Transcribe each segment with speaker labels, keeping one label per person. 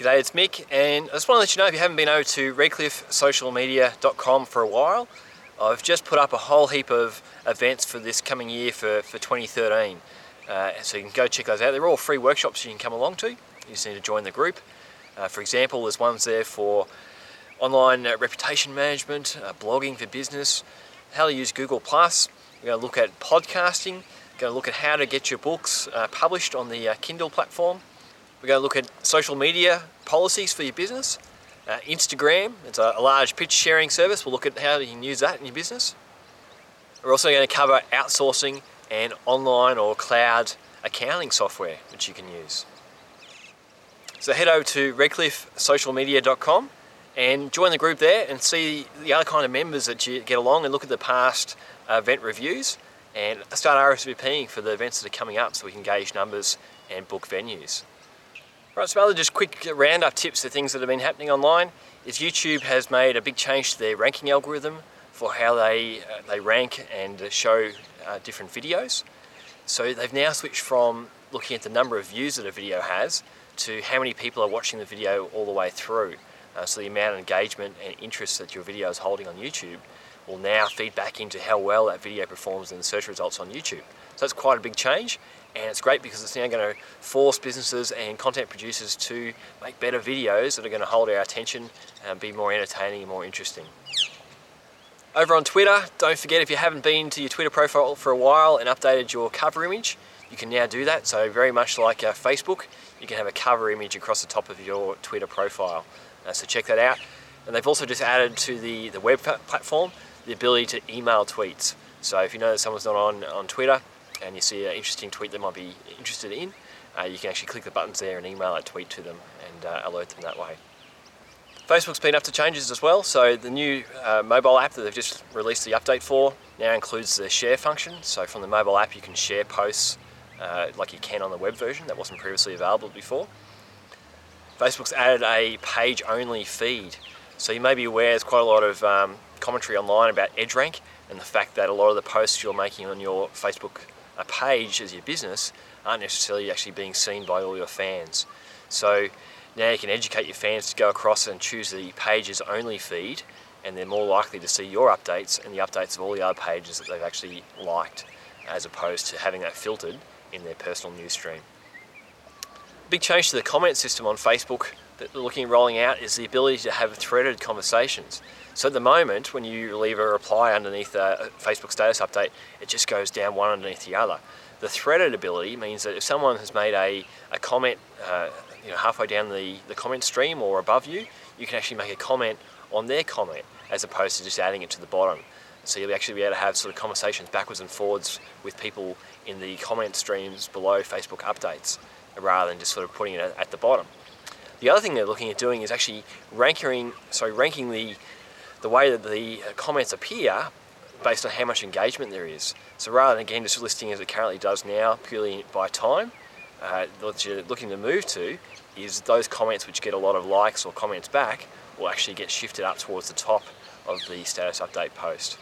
Speaker 1: G'day, it's Mick, and I just want to let you know if you haven't been over to redcliffesocialmedia.com for a while, I've just put up a whole heap of events for this coming year for, for 2013. Uh, so you can go check those out. They're all free workshops you can come along to. You just need to join the group. Uh, for example, there's ones there for online uh, reputation management, uh, blogging for business, how to use Google+. Plus. We're going to look at podcasting. Going to look at how to get your books uh, published on the uh, Kindle platform. We're going to look at social media policies for your business. Uh, Instagram, it's a, a large pitch sharing service. We'll look at how you can use that in your business. We're also going to cover outsourcing and online or cloud accounting software which you can use. So head over to redcliffesocialmedia.com and join the group there and see the other kind of members that you get along and look at the past event reviews and start RSVPing for the events that are coming up so we can gauge numbers and book venues. Right, some other just quick roundup tips of things that have been happening online is YouTube has made a big change to their ranking algorithm for how they, uh, they rank and show uh, different videos. So they've now switched from looking at the number of views that a video has to how many people are watching the video all the way through. Uh, so the amount of engagement and interest that your video is holding on YouTube will now feed back into how well that video performs in the search results on YouTube. So that's quite a big change and it's great because it's now going to force businesses and content producers to make better videos that are going to hold our attention and be more entertaining and more interesting. Over on Twitter, don't forget if you haven't been to your Twitter profile for a while and updated your cover image, you can now do that. So very much like uh, Facebook, you can have a cover image across the top of your Twitter profile. Uh, so check that out. And they've also just added to the, the web platform the ability to email tweets. So if you know that someone's not on, on Twitter, and you see an interesting tweet they might be interested in, uh, you can actually click the buttons there and email a tweet to them and uh, alert them that way. Facebook's been up to changes as well, so the new uh, mobile app that they've just released the update for now includes the share function. So from the mobile app, you can share posts uh, like you can on the web version. That wasn't previously available before. Facebook's added a page-only feed. So you may be aware there's quite a lot of um, commentary online about EdgeRank and the fact that a lot of the posts you're making on your Facebook uh, page as your business aren't necessarily actually being seen by all your fans. So now you can educate your fans to go across and choose the pages only feed and they're more likely to see your updates and the updates of all the other pages that they've actually liked as opposed to having that filtered in their personal news stream. Big change to the comment system on Facebook that looking rolling out is the ability to have threaded conversations. So at the moment, when you leave a reply underneath a Facebook status update, it just goes down one underneath the other. The threaded ability means that if someone has made a, a comment uh, you know, halfway down the, the comment stream or above you, you can actually make a comment on their comment as opposed to just adding it to the bottom. So you'll actually be able to have sort of conversations backwards and forwards with people in the comment streams below Facebook updates rather than just sort of putting it at the bottom. The other thing they're looking at doing is actually ranking, sorry, ranking the the way that the comments appear based on how much engagement there is. So rather than again just listing as it currently does now, purely by time, uh, what you're looking to move to is those comments which get a lot of likes or comments back will actually get shifted up towards the top of the status update post.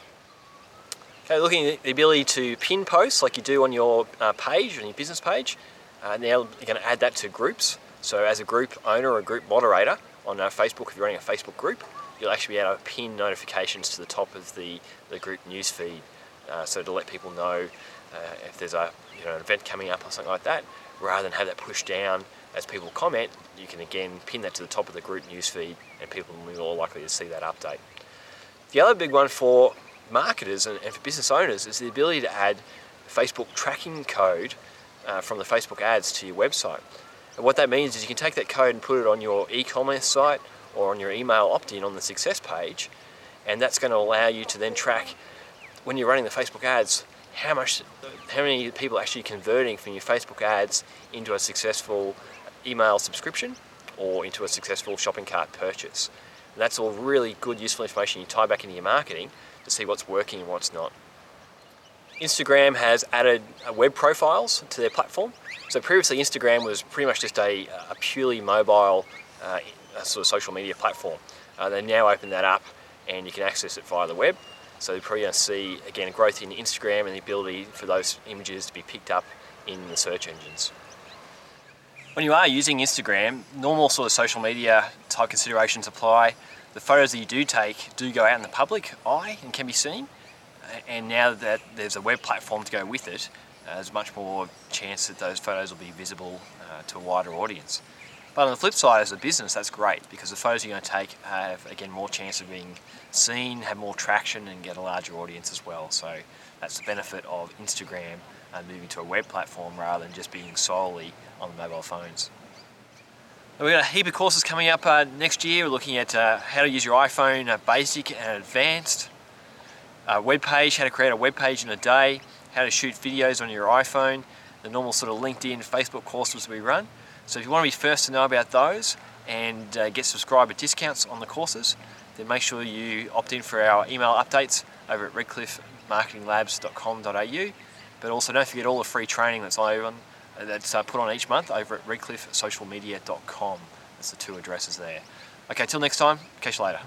Speaker 1: Okay, looking at the ability to pin posts like you do on your uh, page, on your business page, uh, now you're going to add that to groups. So as a group owner or a group moderator on Facebook, if you're running a Facebook group, you'll actually be able to pin notifications to the top of the, the group news feed. Uh, so to let people know uh, if there's a you know an event coming up or something like that, rather than have that pushed down as people comment, you can again pin that to the top of the group news feed, and people will be more likely to see that update. The other big one for marketers and, and for business owners is the ability to add Facebook tracking code uh, from the Facebook ads to your website. And what that means is you can take that code and put it on your e-commerce site or on your email opt-in on the success page and that's going to allow you to then track when you're running the Facebook ads how much how many people are actually converting from your Facebook ads into a successful email subscription or into a successful shopping cart purchase. And that's all really good useful information you tie back into your marketing to see what's working and what's not. Instagram has added uh, web profiles to their platform. So previously Instagram was pretty much just a, a purely mobile uh, sort of social media platform. Uh, they now open that up and you can access it via the web. So you're probably going to see, again, growth in Instagram and the ability for those images to be picked up in the search engines. When you are using Instagram, normal sort of social media type considerations apply. The photos that you do take do go out in the public eye and can be seen. And now that there's a web platform to go with it, uh, there's much more chance that those photos will be visible uh, to a wider audience. But on the flip side, as a business, that's great because the photos you're going to take have, again, more chance of being seen, have more traction, and get a larger audience as well. So that's the benefit of Instagram uh, moving to a web platform rather than just being solely on the mobile phones. We've got a heap of courses coming up uh, next year. We're looking at uh, how to use your iPhone uh, basic and advanced, web page, how to create a web page in a day, how to shoot videos on your iPhone, the normal sort of LinkedIn, Facebook courses we run. So if you want to be first to know about those and uh, get subscriber discounts on the courses, then make sure you opt in for our email updates over at redcliffemarketinglabs.com.au. But also don't forget all the free training that's on that's uh, put on each month over at redcliffesocialmedia.com. That's the two addresses there. Okay, till next time, catch you later.